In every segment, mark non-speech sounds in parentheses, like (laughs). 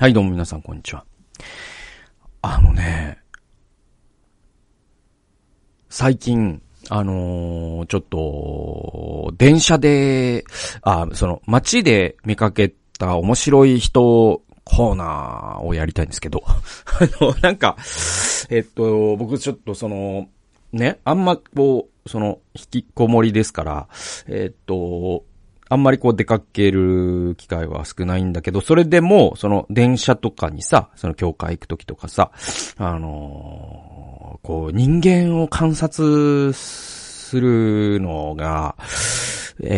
はい、どうも皆さん、こんにちは。あのね、最近、あのーちょっと、電車で、あ、その、街で見かけた面白い人コーナーをやりたいんですけど、(laughs) あの、なんか、えっと、僕ちょっとその、ね、あんまこう、その、引きこもりですから、えっと、あんまりこう出かける機会は少ないんだけど、それでも、その電車とかにさ、その教会行くときとかさ、あのーこう人間を観察するのが、え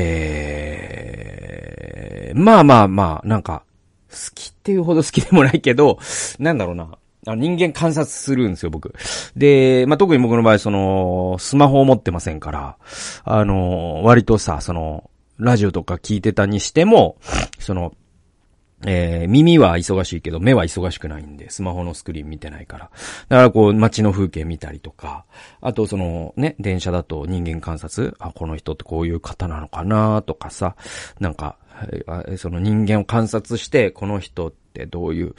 ー、まあまあまあ、なんか、好きっていうほど好きでもないけど、なんだろうな。あ人間観察するんですよ、僕。で、まあ、特に僕の場合、その、スマホを持ってませんから、あの、割とさ、その、ラジオとか聞いてたにしても、その、えー耳は忙しいけど、目は忙しくないんで、スマホのスクリーン見てないから。だからこう、街の風景見たりとか、あとそのね、電車だと人間観察、あ、この人ってこういう方なのかなとかさ、なんか、その人間を観察して、この人ってどういう、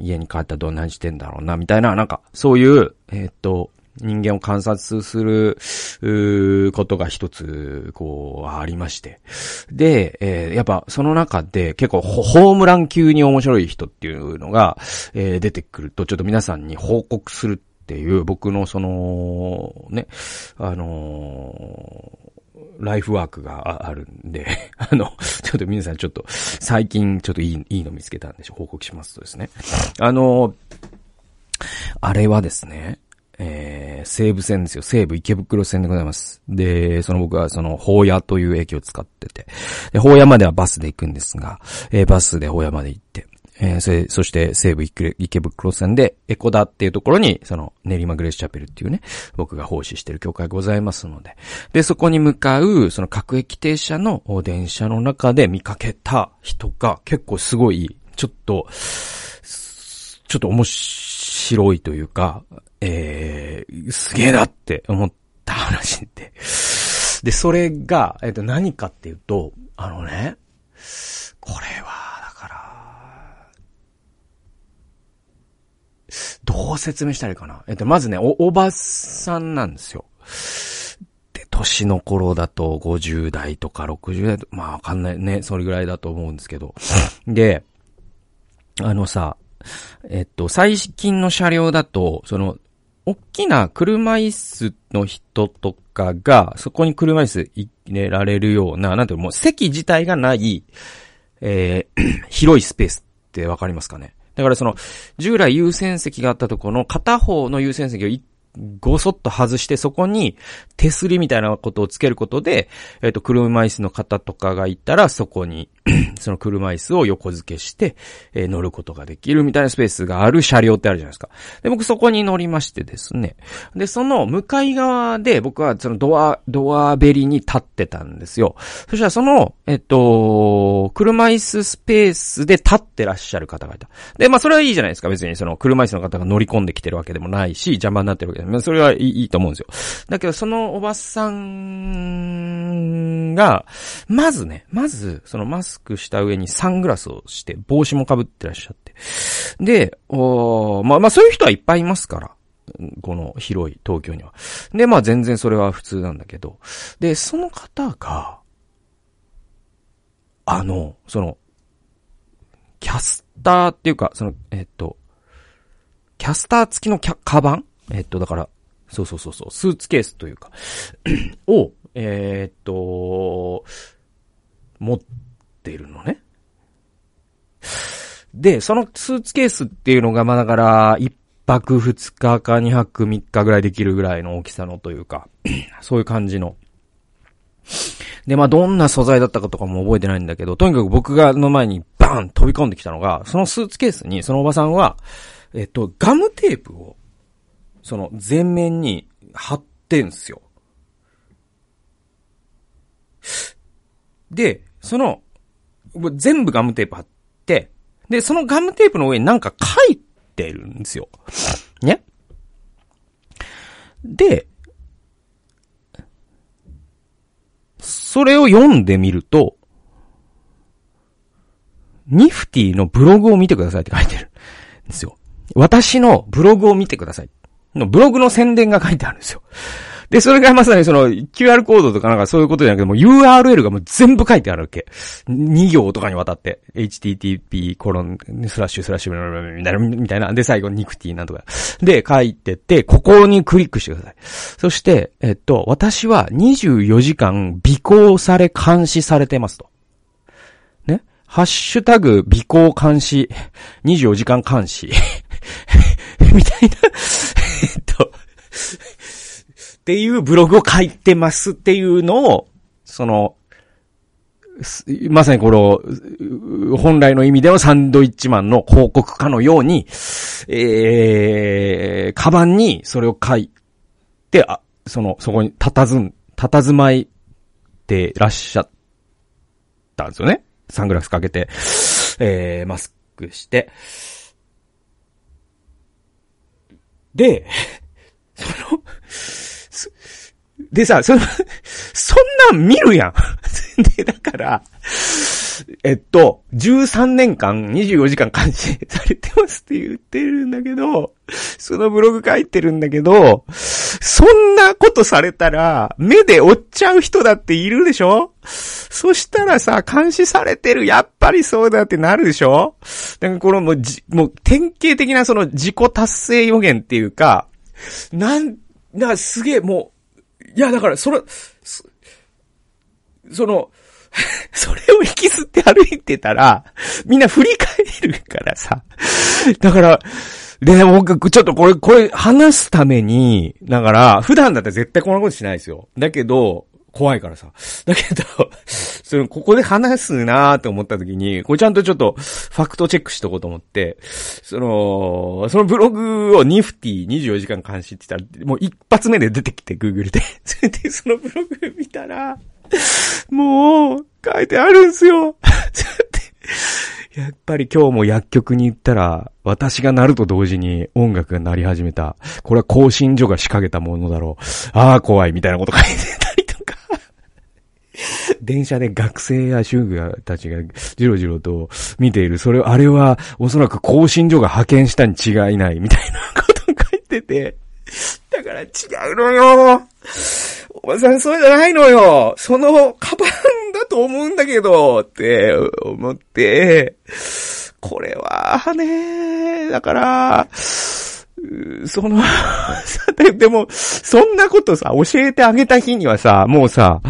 家に帰ったらどんなにしてんだろうな、みたいな、なんか、そういう、えーっと、人間を観察する、うことが一つ、こう、ありまして。で、えーやっぱその中で結構ホームラン級に面白い人っていうのが、えー出てくると、ちょっと皆さんに報告するっていう、僕のその、ね、あのーライフワークがああるんで、(laughs) あの、ちょっと皆さんちょっと、最近ちょっといい、いいの見つけたんで、報告しますとですね。あの、あれはですね、ー、西武線ですよ。西武池袋線でございます。で、その僕はその、宝屋という駅を使ってて、で、宝屋まではバスで行くんですが、えーバスで宝屋まで行って、えーそ、そして西武池袋線で、エコダっていうところに、その、練馬グレースチャペルっていうね、僕が奉仕してる教会ございますので、で、そこに向かう、その各駅停車の電車の中で見かけた人が結構すごい、ちょっと、ちょっと面白いというか、えー、すげえなって思った話で。で、それが、えっ、と、何かっていうと、あのね、これは、だから、どう説明したらいいかな。えっ、と、まずね、お、おばさんなんですよ。で、年の頃だと50代とか60代と、まあわかんないね、それぐらいだと思うんですけど。で、あのさ、えっと、最近の車両だと、その、大きな車椅子の人とかが、そこに車椅子入れられるような、なんていうのもう席自体がない、えー (clears throat) 広いスペースってわかりますかね。だからその、従来優先席があったところの片方の優先席をごそっと外して、そこに手すりみたいなことをつけることで、えっ、と、車椅子の方とかがいたら、そこに、(clears throat) その車椅子を横付けして、えー乗ることができるみたいなスペースがある車両ってあるじゃないですか。で、僕そこに乗りましてですね。で、その向かい側で僕はそのドア、ドアベリに立ってたんですよ。そしたらその、えっと、車椅子スペースで立ってらっしゃる方がいた。で、まあそれはいいじゃないですか。別にその車椅子の方が乗り込んできてるわけでもないし、邪魔になってるわけでもない。それはいいいいと思うんですよ。だけど、そのおばさんが、まずね、まず、そのマスクした上にサングラスをして、帽子も被ってらっしゃって。で、おまあまあそういう人はいっぱいいますから。この広い東京には。で、まあ全然それは普通なんだけど。で、その方が、あの、その、キャスターっていうか、その、えっと、キャスター付きのキャ、カバン？えっと、だから、そうそうそうそう、スーツケースというか、(clears throat) を、えーっと、持ってるのね。で、そのスーツケースっていうのが、まあだから、一泊二日か二泊三日ぐらいできるぐらいの大きさのというか、(clears throat) そういう感じの。で、まあどんな素材だったかとかも覚えてないんだけど、とにかく僕がの前にバーン飛び込んできたのが、そのスーツケースに、そのおばさんは、えっと、ガムテープを、その前面に貼ってんすよ。で、その、全部ガムテープ貼って、で、そのガムテープの上になんか書いてるんですよ。ね？で、それを読んでみると、ニフティのブログを見てくださいって書いてるんですよ。私のブログを見てください。のブログの宣伝が書いてあるんですよ。で、それがまさにその QR コードとかなんかそういうことじゃなくても URL がもう全部書いてあるわけ。2行とかにわたって。http コロンスラッシュスラッシュみたいな、みたいな。で、最後ニクティなんとか。で、書いてて、ここにクリックしてください。そして、えっと、私は24時間尾行され監視されてますと。ね？ハッシュタグ尾行監視、24時間監視。(laughs) みたいな (laughs) えっとっていうブログを書いてますっていうのを、その、まさにこの、本来の意味でのサンドイッチマンの広告かのように、えー、カバンにそれを書いて、あ、その、そこに佇ん、佇まいてらっしゃったんですよね。サングラスかけて、えー、マスクして。で、その、でさ、その、(laughs) そんなん見るやん。(laughs) で、だから、えっと、13年間24時間監視されてますって言ってるんだけど、そのブログ書いてるんだけど、そんなことされたら、目で追っちゃう人だっているでしょ？そしたらさ、監視されてる、やっぱりそうだってなるでしょ？だからこのもうじ、もう典型的なその自己達成予言っていうか、なん、な、すげえもう、いやだからそれ、その、(laughs) それを引きずって歩いてたら、みんな振り返るからさ。だから、で、僕、ちょっとこれ、これ話すために、だから、普段だったら絶対こんなことしないですよ。だけど、怖いからさ。だけど、その、ここで話すなーって思った時に、これちゃんとちょっと、ファクトチェックしとこうと思って、その、そのブログをニフティ24時間監視って言ったら、もう一発目で出てきて、Google で。そ (laughs) れで、そのブログ見たら、もう、書いてあるんすよ。(laughs) やっぱり今日も薬局に行ったら、私が鳴ると同時に音楽が鳴り始めた。これは更新所が仕掛けたものだろう。ああ、怖い、みたいなこと書いて。電車で学生や主婦たちがじろじろと見ている。それ、あれはおそらく更新所が派遣したに違いない、みたいなこと書いてて。だから違うのよ。おばさんそうじゃないのよ。その、カバンだと思うんだけど、って思って、これは、ね、だから、その (laughs) でも、そんなことさ、教えてあげた日にはさ、もうさ、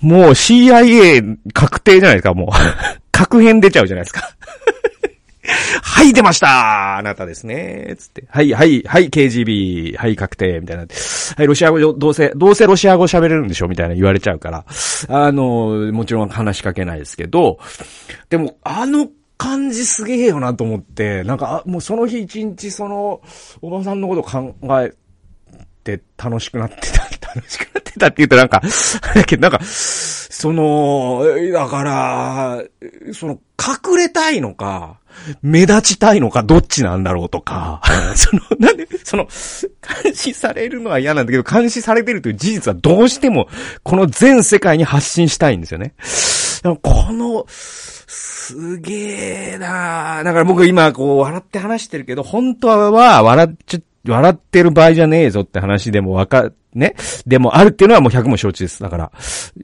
もう CIA 確定じゃないですか、もう。(laughs) 確変出ちゃうじゃないですか。(laughs) はい、出ましたあなたですね。つって。はい、はい、はい、KGB。はい、確定。みたいな。はい、ロシア語、どうせ、どうせロシア語喋れるんでしょみたいな言われちゃうから。あの、もちろん話しかけないですけど、でも、あの感じすげえよなと思って、なんか、もうその日一日その、おばさんのこと考えて楽しくなってた、楽しくなってたって言うとなんか、あれだけどなんか、その、だから、その、隠れたいのか、目立ちたいのかどっちなんだろうとか、その、なんで、その、監視されるのは嫌なんだけど、監視されてるという事実はどうしても、この全世界に発信したいんですよね。この、すげえなだから僕今こう笑って話してるけど、本当は笑っちゃ、笑ってる場合じゃねえぞって話でもわか、ね。でもあるっていうのはもう100も承知です。だから、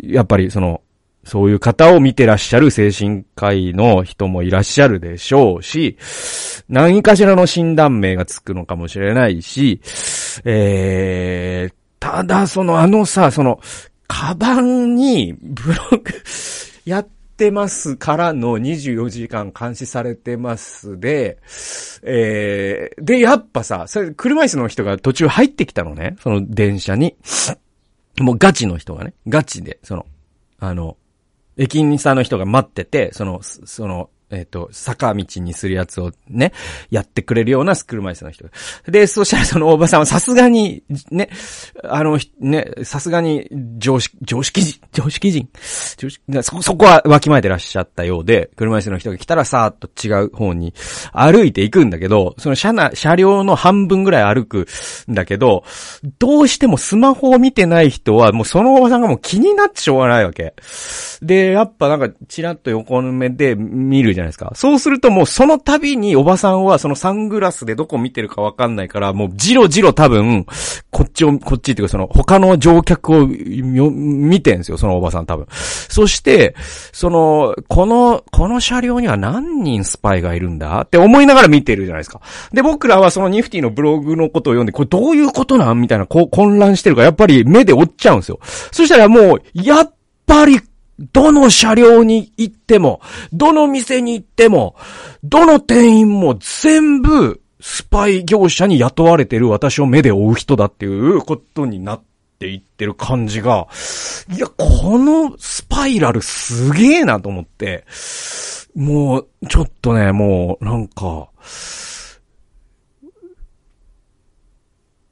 やっぱりその、そういう方を見てらっしゃる精神科医の人もいらっしゃるでしょうし、何かしらの診断名がつくのかもしれないし、えー、ただそのあのさ、その、カバンにブログ (laughs) やっててますからの24時間監視されてますで、えー、で、やっぱさ、それ車椅子の人が途中入ってきたのね、その電車に。もうガチの人がね、ガチで、その、あの、駅員さんの人が待ってて、その、その、えっ、ー、と、坂道にするやつをね、やってくれるようなスクールマイスの人。で、そしたらそのおばさんはさすがに、ね、あの、ね、さすがに常識、常識人、常識人、常識そ、そこはわきまえてらっしゃったようで、車椅子の人が来たらさーっと違う方に歩いていくんだけど、その車内、車両の半分ぐらい歩くんだけど、どうしてもスマホを見てない人は、もうそのおばさんがもう気になってしょうがないわけ。で、やっぱなんか、ちらっと横目で見るじゃんゃないですか。そうするともうその度におばさんはそのサングラスでどこ見てるかわかんないから、もうじろじろ多分、こっちを、こっちっていうかその他の乗客を見てんですよ、そのおばさん多分。そして、その、この、この車両には何人スパイがいるんだって思いながら見てるじゃないですか。で、僕らはそのニフティのブログのことを読んで、これどういうことなんみたいな、こう混乱してるから、やっぱり目で追っちゃうんですよ。そしたらもう、やっぱりどの車両に行っても、どの店に行っても、どの店員も全部、スパイ業者に雇われてる私を目で追う人だっていうことになっていってる感じが、いや、このスパイラルすげえなと思って、もう、ちょっとね、もう、なんか、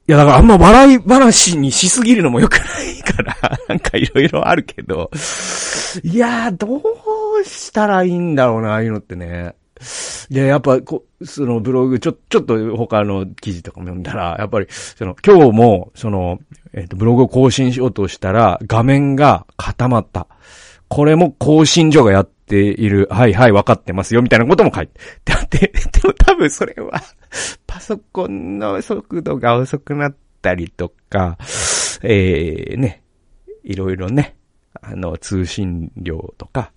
いや、だからあんま笑い話にしすぎるのも良くないから、(laughs) なんかいろいろあるけど、いやー、どうしたらいいんだろうな、ああいうのってね。いや、やっぱ、こ、そのブログ、ちょ、ちょっと他の記事とかも読んだら、やっぱり、その、今日も、その、えっ、ー、と、ブログを更新しようとしたら、画面が固まった。これも更新所がやっている。はいはい、わかってますよ、みたいなことも書いて。あって、でも多分それはパソコンの速度が遅くなったりとか、えー、ね、いろいろね、あの、通信量とか、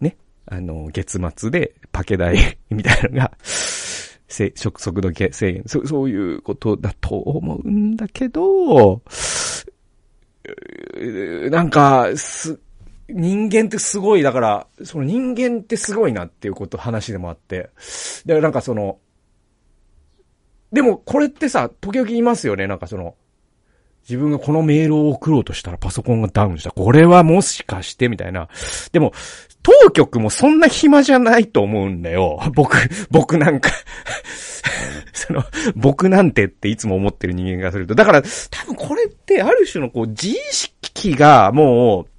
ね、あの、月末でパケ代 (laughs) みたいなのが、せ、速度制限、そ、そういうことだと思うんだけど、なんか、す、人間ってすごい、だから、その人間ってすごいなっていうこと話でもあって、で、なんかその、でもこれってさ、時々言いますよね、なんかその、自分がこのメールを送ろうとしたらパソコンがダウンした。これはもしかしてみたいな。でも、当局もそんな暇じゃないと思うんだよ。僕、僕なんか (laughs) その、僕なんてっていつも思ってる人間がすると。だから、多分これってある種のこう、自意識がもう、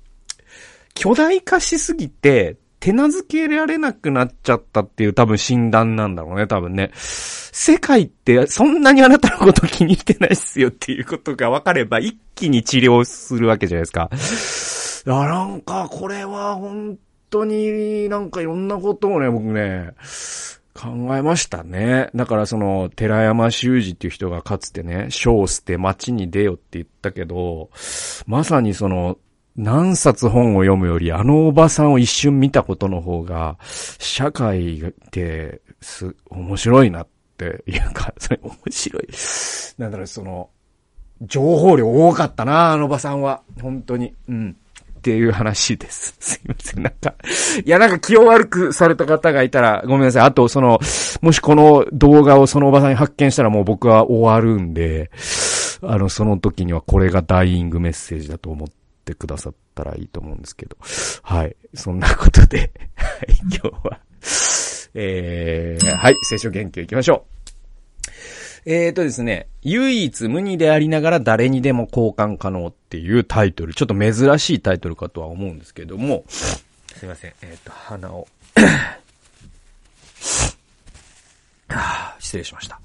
巨大化しすぎて、手なずけられなくなっちゃったっていう多分診断なんだろうね、多分ね。世界ってそんなにあなたのこと気に入ってないっすよっていうことが分かれば一気に治療するわけじゃないですか。いや、なんかこれは本当になんかいろんなことをね、僕ね、考えましたね。だからその、寺山修司っていう人がかつてね、書を捨て街に出よって言ったけど、まさにその、何冊本を読むより、あのおばさんを一瞬見たことの方が、社会ってす、面白いなっていうか、それ面白い。なんだろう、その、情報量多かったな、あのおばさんは。本当に。うん。っていう話です。(laughs) すいません。なんか、いや、なんか気を悪くされた方がいたらごめんなさい。あと、その、もしこの動画をそのおばさんに発見したらもう僕は終わるんで、あの、その時にはこれがダイイングメッセージだと思ってってくださったらいいと思うんですけど。はい。そんなことで、はい、今日はえー、はい、聖書研究行きましょう。えーとですね、唯一無二でありながら誰にでも交換可能っていうタイトル。ちょっと珍しいタイトルかとは思うんですけども、すいません、えっ、ー、と、鼻をはあ失礼しました。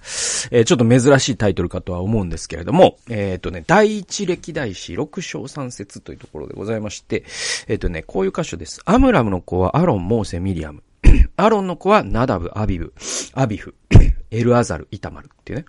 えー、ちょっと珍しいタイトルかとは思うんですけれども、えっ、ー、とね、第一歴代史六章三節というところでございまして、えっ、ー、とね、こういう箇所です。アムラムの子はアロン、モーセ、ミリアム。(clears throat) アロンの子はナダブ、アビブ、アビフ、(clears throat) エルアザル、イタマルっていうね。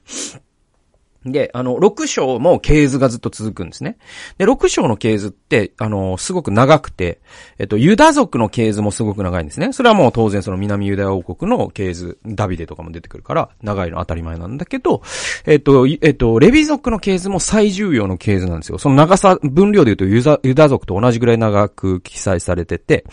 で、あの、6章も系図がずっと続くんですね。で、6章の系図って、あの、すごく長くて、えっと、ユダ族の系図もすごく長いんですね。それはもう当然その南ユダヤ王国の系図、ダビデとかも出てくるから、長いの当たり前なんだけど、えっと、えっと、レビ族の系図も最重要の系図なんですよ。その長さ、分量で言うとユダユダ族と同じぐらい長く記載されてて、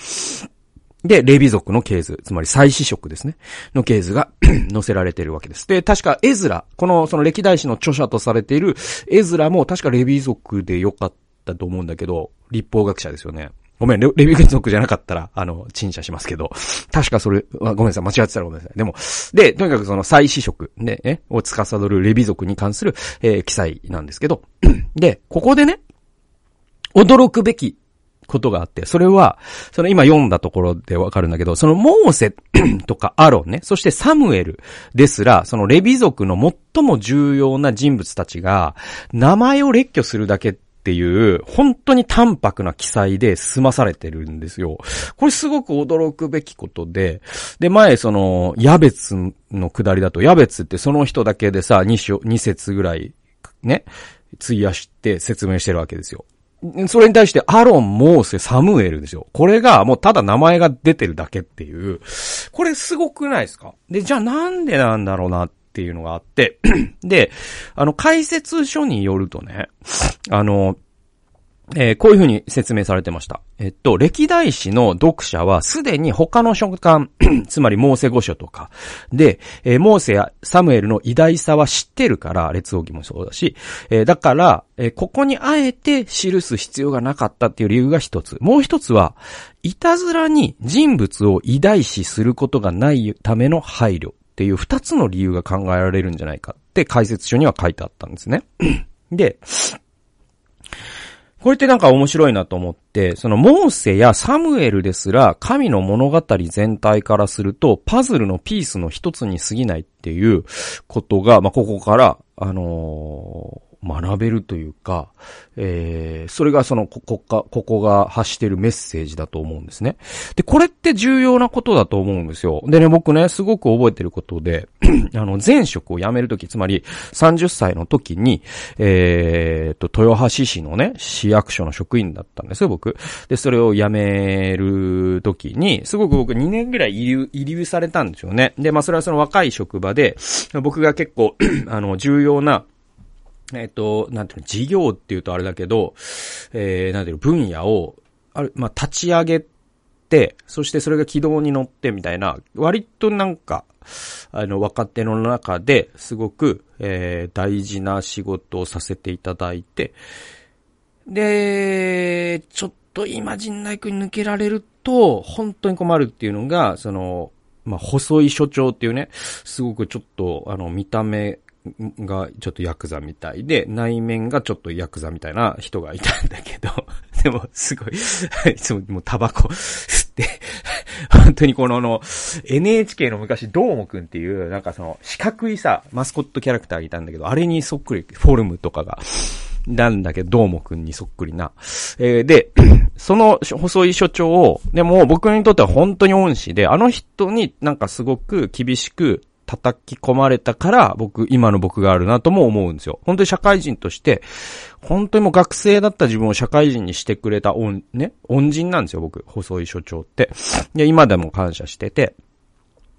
で、レビ族の系図、つまり祭司職ですね、の系図が (clears throat) 載せられているわけです。で、確かエズラ、この、その歴代史の著者とされているエズラも確かレビ族でよかったと思うんだけど、立法学者ですよね。ごめん、レビ族じゃなかったら、あの、陳謝しますけど、確かそれ、ごめんなさい、間違ってたらごめんなさい。でも、で、とにかくその祭司職、ね、え、を司るレビ族に関する、えー、記載なんですけど、(clears throat) で、ここでね、驚くべきことがあって、それは、その今読んだところでわかるんだけど、そのモーセ (clears throat) とかアロンね、そしてサムエルですら、そのレビ族の最も重要な人物たちが、名前を列挙するだけっていう、本当に淡白な記載で済まされてるんですよ。これすごく驚くべきことで、で、前その、矢別の下りだと、矢別ってその人だけでさ、2、2節ぐらい、ね、費やして説明してるわけですよ。それに対してアロン、モーセ、サムエルですよ。これがもうただ名前が出てるだけっていう。これすごくないですか？で、じゃあなんでなんだろうなっていうのがあって。(clears throat) で、あの、解説書によるとね、あの、えー、こういうふうに説明されてました。えっと、歴代史の読者はすでに他の書簡、(clears throat) つまりモーセ語書とか、で、えー、モーセやサムエルの偉大さは知ってるから、列王記もそうだし、えー、だから、えここにあえて記す必要がなかったっていう理由が一つ。もう一つは、いたずらに人物を偉大視することがないための配慮っていう二つの理由が考えられるんじゃないかって解説書には書いてあったんですね。(clears throat) で、これってなんか面白いなと思って、そのモーセやサムエルですら神の物語全体からするとパズルのピースの一つに過ぎないっていうことが、まあ、ここから、あのー学べるというか、えー、それがその、ここか、ここが発してるメッセージだと思うんですね。で、これって重要なことだと思うんですよ。でね、僕ね、すごく覚えてることで、(clears throat) あの、前職を辞めるとき、つまり30歳の時に、えー、と、豊橋市のね、市役所の職員だったんですよ、僕。で、それを辞めるときに、すごく僕2年ぐらい遺留、遺留されたんですよね。で、まあ、それはその若い職場で、僕が結構 (clears throat) あの、重要な、えっ、と、なんていうの、事業っていうとあれだけど、えー、なんていうの、分野を、ある、まあ、立ち上げて、そしてそれが軌道に乗ってみたいな、割となんか、あの、若手の中ですごく、えー、大事な仕事をさせていただいて、で、ちょっと今陣内区に抜けられると、本当に困るっていうのが、その、まあ、細い所長っていうね、すごくちょっと、あの、見た目がちょっとヤクザみたいで、内面がちょっとヤクザみたいな人がいたんだけど、(laughs) でもすごい、(laughs) いつももうタバコ吸って、(laughs) 本当にこのあの、NHK の昔、どーもくんっていう、なんかその、四角いさ、マスコットキャラクターがいたんだけど、あれにそっくり、フォルムとかが、なんだけど、どーもくんにそっくりな。えー、で、(clears throat) その細い所長を、でも僕にとっては本当に恩師で、あの人になんかすごく厳しく叩き込まれたから、僕、今の僕があるなとも思うんですよ。本当に社会人として、本当にもう学生だった自分を社会人にしてくれた恩、ね、恩人なんですよ、僕、細い所長って。で、今でも感謝してて。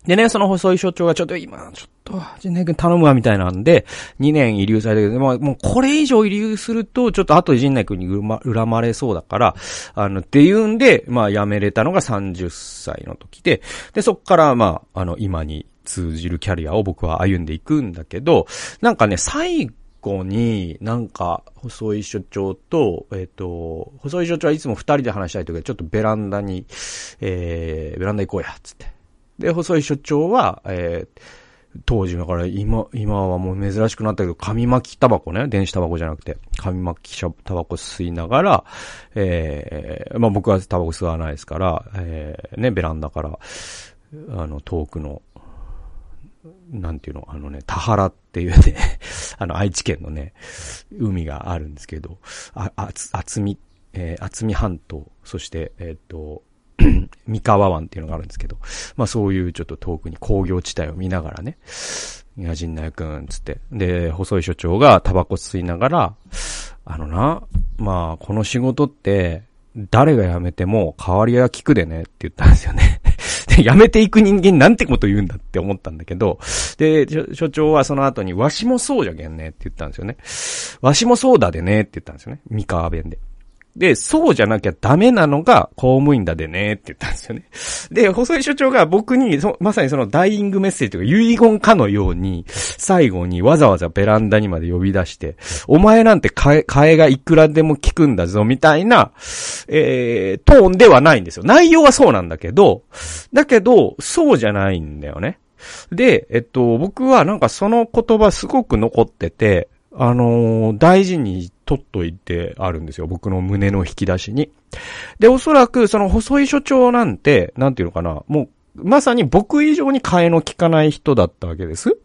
でね、その細い所長がちょっと今、ちょっと、陣内君頼むわ、みたいなんで、2年遺留されてるけど、まあ、もうこれ以上遺留すると、ちょっと後で陣内君に恨まれそうだから、あの、っていうんで、まあ、辞めれたのが30歳の時で、で、そっから、まあ、あの、今に通じるキャリアを僕は歩んでいくんだけど、なんかね、最後に、なんか、細い所長と、えっ、ー、と、細い所長はいつも二人で話したいときは、ちょっとベランダに、えー、ベランダ行こうや、つって。で、細い所長は、えー、当時だから今、今はもう珍しくなったけど、紙巻きタバコね、電子タバコじゃなくて、紙巻きタバコ吸いながら、えー、まあ僕はタバコ吸わないですから、えー、ね、ベランダから、あの、遠くのなんていうの、あのね、田原っていうね (laughs) あの、愛知県のね、海があるんですけど、あ、あつ、厚み、えー、厚み半島、そして、えっ、と、(clears throat) 三河湾っていうのがあるんですけど、まあそういうちょっと遠くに工業地帯を見ながらね、宮陣内くん、つって。で、細い所長がタバコ吸いながら、あのな、まあこの仕事って、誰が辞めても代わりは聞くでねって言ったんですよねで、(laughs) 辞めていく人間なんてこと言うんだって思ったんだけど、で、所長はその後に、わしもそうじゃけんねって言ったんですよね。わしもそうだでねって言ったんですよね。三河弁で。で、そうじゃなきゃダメなのが公務員だでねって言ったんですよね。で、細井所長が僕に、まさにそのダイイングメッセージというか遺言かのように、最後にわざわざベランダにまで呼び出して、お前なんて替え、替えがいくらでも聞くんだぞ、みたいな、えー、トーンではないんですよ。内容はそうなんだけど、だけど、そうじゃないんだよね。で、えっと、僕はなんかその言葉すごく残ってて、あのー、大事に取っといてあるんですよ。僕の胸の引き出しに。で、おそらくその細い所長なんて、なんていうのかな、もう、まさに僕以上に替えの効かない人だったわけです。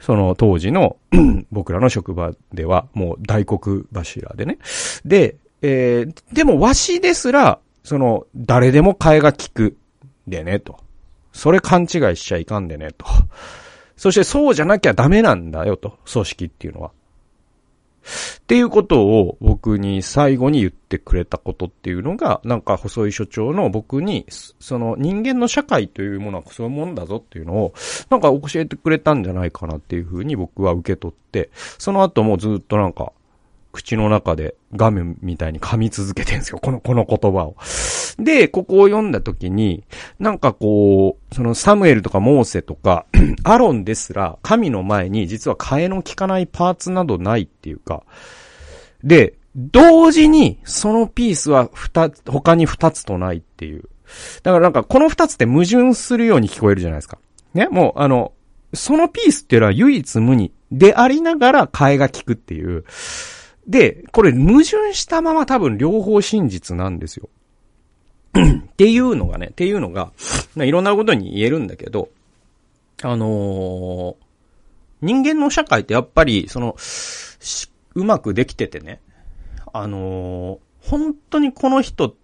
その当時の (clears throat) 僕らの職場ではもう大黒柱でね。で、えー、でもわしですら、その、誰でも替えが利くでね、と。それ勘違いしちゃいかんでね、と。そしてそうじゃなきゃダメなんだよ、と。組織っていうのは。っていうことを僕に最後に言ってくれたことっていうのが、なんか細井所長の僕に、その人間の社会というものはそういうもんだぞっていうのを、なんか教えてくれたんじゃないかなっていうふうに僕は受け取って、その後もずっとなんか、口の中でガムみたいに噛み続けてるんですよ。この、この言葉を。で、ここを読んだ時に、なんかこう、そのサムエルとかモーセとか、(clears throat) アロンですら、神の前に実は替えの効かないパーツなどないっていうか、で、同時に、そのピースは二つ、他に二つとないっていう。だからなんか、この二つって矛盾するように聞こえるじゃないですか。ね、もう、あの、そのピースっていうのは唯一無二でありながら替えが効くっていう。で、これ矛盾したまま多分両方真実なんですよ。(clears throat) っていうのがね、っていうのが、いろんなことに言えるんだけど、あのー、人間の社会ってやっぱり、その、うまくできててね、あのー、本当にこの人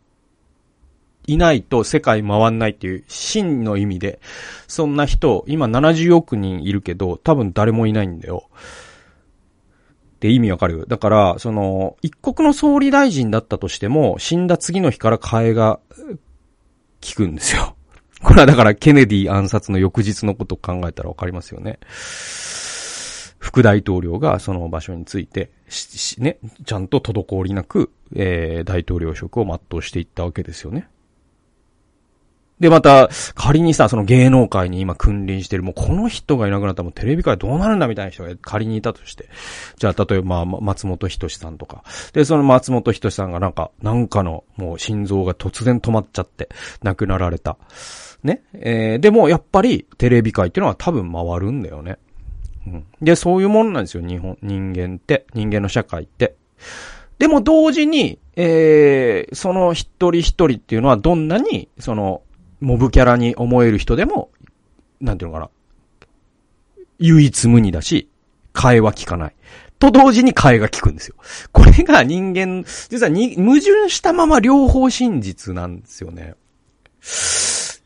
いないと世界回んないっていう真の意味で、そんな人、今70億人いるけど、多分誰もいないんだよ。って意味わかるだから、その、一国の総理大臣だったとしても、死んだ次の日から替えが効くんですよ。(laughs) これはだからケネディ暗殺の翌日のことを考えたらわかりますよね。副大統領がその場所についてし、ね、ちゃんと滞りなく、えー、大統領職を全うしていったわけですよね。で、また、仮にさ、その芸能界に今君臨してる、もうこの人がいなくなったらもうテレビ界どうなるんだみたいな人が仮にいたとして。じゃあ、例えば、まあ、松本人志さんとか。で、その松本人志さんがなんか、なんかの、もう心臓が突然止まっちゃって、亡くなられた。ね？えー、でも、やっぱり、テレビ界っていうのは多分回るんだよね。うん。で、そういうもんなんですよ、日本、人間って。人間の社会って。でも同時に、えー、その一人一人っていうのはどんなに、その、モブキャラに思える人でも、なんていうのかな。唯一無二だし、替えは効かない。と同時に替えが効くんですよ。これが人間、実はに矛盾したまま両方真実なんですよね。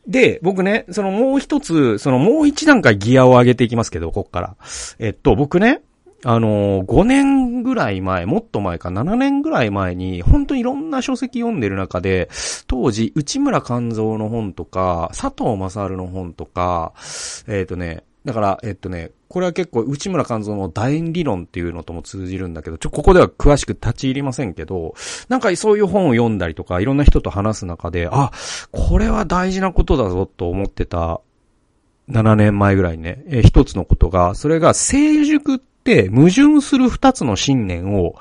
で、僕ね、そのもう一つ、そのもう一段階ギアを上げていきますけど、こっから。えっと、僕ね、あの、5年ぐらい前、もっと前か、7年ぐらい前に、本当にいろんな書籍読んでる中で、当時、内村勘三の本とか、佐藤正の本とか、えっ、ー、とね、だから、えっとね、これは結構内村勘三の大理論っていうのとも通じるんだけど、ちょ、ここでは詳しく立ち入りませんけど、なんかそういう本を読んだりとか、いろんな人と話す中で、あ、これは大事なことだぞと思ってた7年前ぐらいね、え一つのことが、それが成熟って矛盾する二つの信念を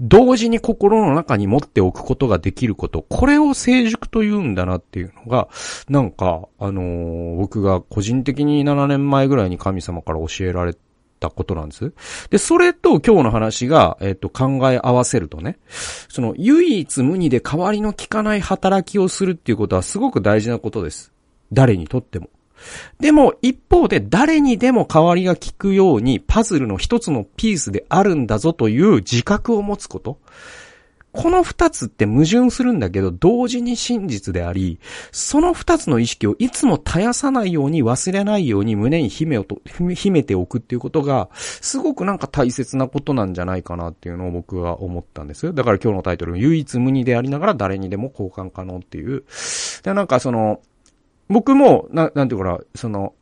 同時に心の中に持っておくことができること、これを成熟と言うんだなっていうのが、なんか、あのー、僕が個人的に7年前ぐらいに神様から教えられたことなんです。で、それと今日の話が、えっ、と、考え合わせるとね、その唯一無二で代わりの効かない働きをするっていうことはすごく大事なことです。誰にとっても。でも一方で誰にでも代わりが効くようにパズルの一つのピースであるんだぞという自覚を持つこと。この二つって矛盾するんだけど、同時に真実であり、その二つの意識をいつも絶やさないように忘れないように胸に秘めをと、秘めておくっていうことが、すごくなんか大切なことなんじゃないかなっていうのを僕は思ったんです。だから今日のタイトル、唯一無二でありながら誰にでも交換可能っていう。で、なんかその、僕も、な、なんていうかな、その、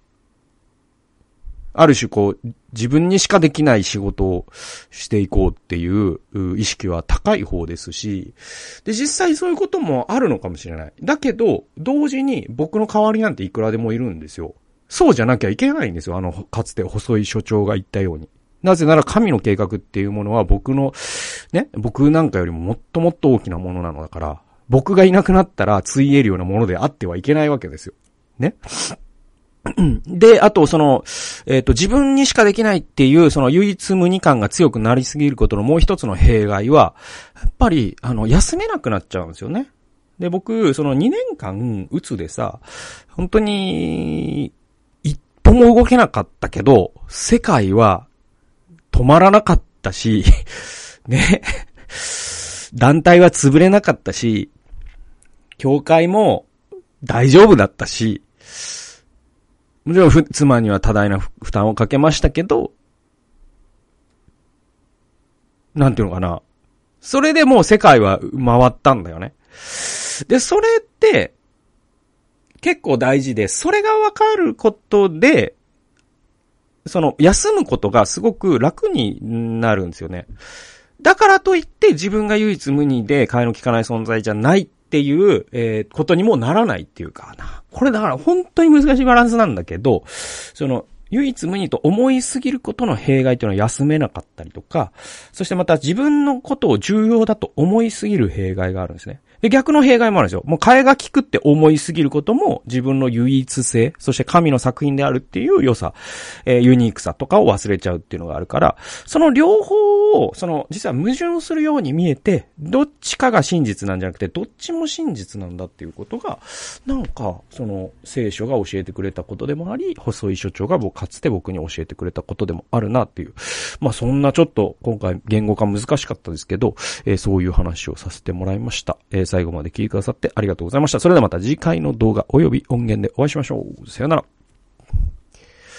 ある種こう、自分にしかできない仕事をしていこうっていう意識は高い方ですし、で、実際そういうこともあるのかもしれない。だけど、同時に僕の代わりなんていくらでもいるんですよ。そうじゃなきゃいけないんですよ。あの、かつて細い所長が言ったように。なぜなら神の計画っていうものは僕の、ね、僕なんかよりももっともっと大きなものなのだから、僕がいなくなったら、ついえるようなものであってはいけないわけですよ。ね。で、あと、その、えっ、ー、と、自分にしかできないっていう、その唯一無二感が強くなりすぎることのもう一つの弊害は、やっぱり、あの、休めなくなっちゃうんですよね。で、僕、その2年間、うつでさ、本当に、一歩も動けなかったけど、世界は止まらなかったし、ね、団体は潰れなかったし、教会も大丈夫だったし、もちろん妻には多大な負担をかけましたけど、なんていうのかな。それでもう世界は回ったんだよね。で、それって、結構大事で、それがわかることで、その、休むことがすごく楽になるんですよね。だからといって自分が唯一無二で替えの利かない存在じゃないっっていう、えー、ことにもならないっていうかな。これだから本当に難しいバランスなんだけど、その、唯一無二と思いすぎることの弊害というのは休めなかったりとか、そしてまた自分のことを重要だと思いすぎる弊害があるんですね。で、逆の弊害もあるんですよ。もう替えが利くって思いすぎることも自分の唯一性、そして神の作品であるっていう良さ、えー、ユニークさとかを忘れちゃうっていうのがあるから、その両方を、その、実は矛盾するように見えて、どっちかが真実なんじゃなくて、どっちも真実なんだっていうことが、なんか、その、聖書が教えてくれたことでもあり、細井所長が僕、かつて僕に教えてくれたことでもあるなっていう。まあ、そんなちょっと、今回言語化難しかったですけど、えー、そういう話をさせてもらいました。えー最後まで聞いてくださってありがとうございました。それではまた次回の動画及び音源でお会いしましょう。さよなら。